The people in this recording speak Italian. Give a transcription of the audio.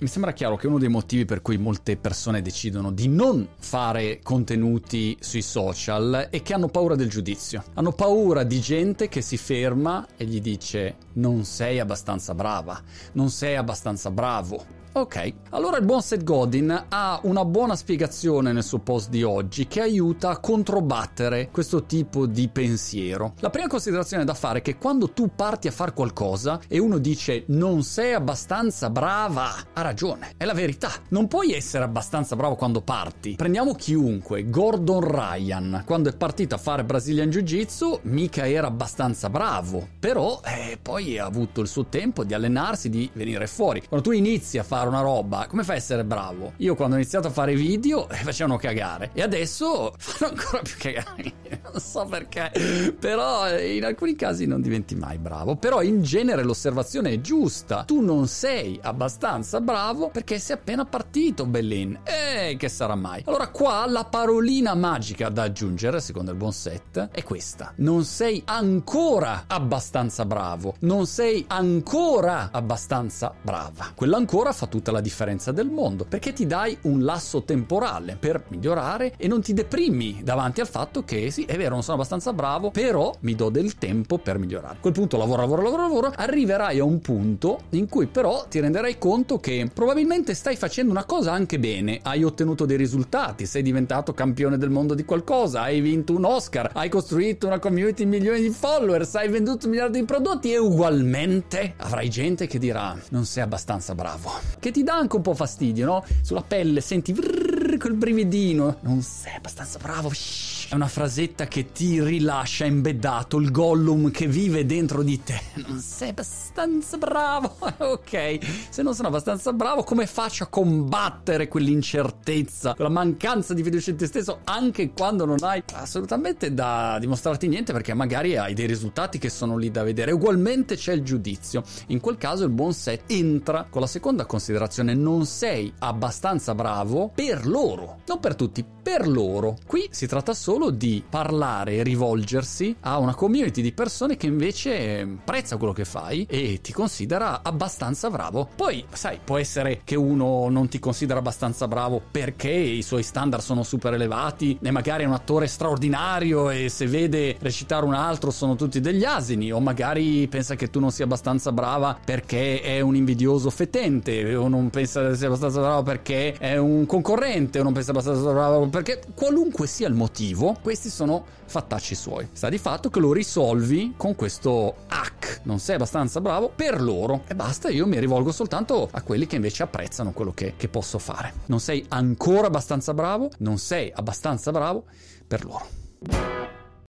mi sembra chiaro che uno dei motivi per cui molte persone decidono di non fare contenuti sui social è che hanno paura del giudizio. Hanno paura di gente che si ferma e gli dice non sei abbastanza brava, non sei abbastanza bravo. Ok, allora il buon Seth Godin ha una buona spiegazione nel suo post di oggi che aiuta a controbattere questo tipo di pensiero. La prima considerazione da fare è che quando tu parti a fare qualcosa e uno dice non sei abbastanza brava, ha ragione, è la verità. Non puoi essere abbastanza bravo quando parti. Prendiamo chiunque, Gordon Ryan, quando è partito a fare Brazilian Jiu Jitsu, mica era abbastanza bravo, però eh, poi ha avuto il suo tempo di allenarsi, di venire fuori. Quando tu inizi a fare fare una roba, come fai a essere bravo? Io quando ho iniziato a fare video eh, facevano cagare e adesso fanno ancora più cagare. non so perché, però eh, in alcuni casi non diventi mai bravo. Però in genere l'osservazione è giusta. Tu non sei abbastanza bravo perché sei appena partito, Bellin. E che sarà mai? Allora qua la parolina magica da aggiungere, secondo il buon set, è questa. Non sei ancora abbastanza bravo. Non sei ancora abbastanza brava. Quella ancora fa tutta la differenza del mondo, perché ti dai un lasso temporale per migliorare e non ti deprimi davanti al fatto che sì, è vero, non sono abbastanza bravo, però mi do del tempo per migliorare. A quel punto lavoro, lavoro, lavoro, lavoro, arriverai a un punto in cui però ti renderai conto che probabilmente stai facendo una cosa anche bene, hai ottenuto dei risultati, sei diventato campione del mondo di qualcosa, hai vinto un Oscar, hai costruito una community di milioni di followers, hai venduto miliardi di prodotti e ugualmente avrai gente che dirà non sei abbastanza bravo che ti dà anche un po' fastidio, no? Sulla pelle senti vrrr, quel brividino. Non sei abbastanza bravo. Shhh. È una frasetta che ti rilascia embeddato il Gollum che vive dentro di te. Non sei abbastanza bravo. ok, se non sono abbastanza bravo, come faccio a combattere quell'incertezza, quella mancanza di fiducia in te stesso, anche quando non hai assolutamente da dimostrarti niente, perché magari hai dei risultati che sono lì da vedere. Ugualmente c'è il giudizio. In quel caso il buon set entra con la seconda considerazione: non sei abbastanza bravo per loro, non per tutti, per loro. Qui si tratta solo solo di parlare e rivolgersi a una community di persone che invece apprezza quello che fai e ti considera abbastanza bravo. Poi, sai, può essere che uno non ti considera abbastanza bravo perché i suoi standard sono super elevati e magari è un attore straordinario e se vede recitare un altro sono tutti degli asini o magari pensa che tu non sia abbastanza brava perché è un invidioso fetente o non pensa che sia abbastanza bravo perché è un concorrente o non pensa abbastanza bravo perché qualunque sia il motivo questi sono fattacci suoi. Sta di fatto che lo risolvi con questo hack. Non sei abbastanza bravo per loro e basta, io mi rivolgo soltanto a quelli che invece apprezzano quello che, che posso fare. Non sei ancora abbastanza bravo, non sei abbastanza bravo per loro.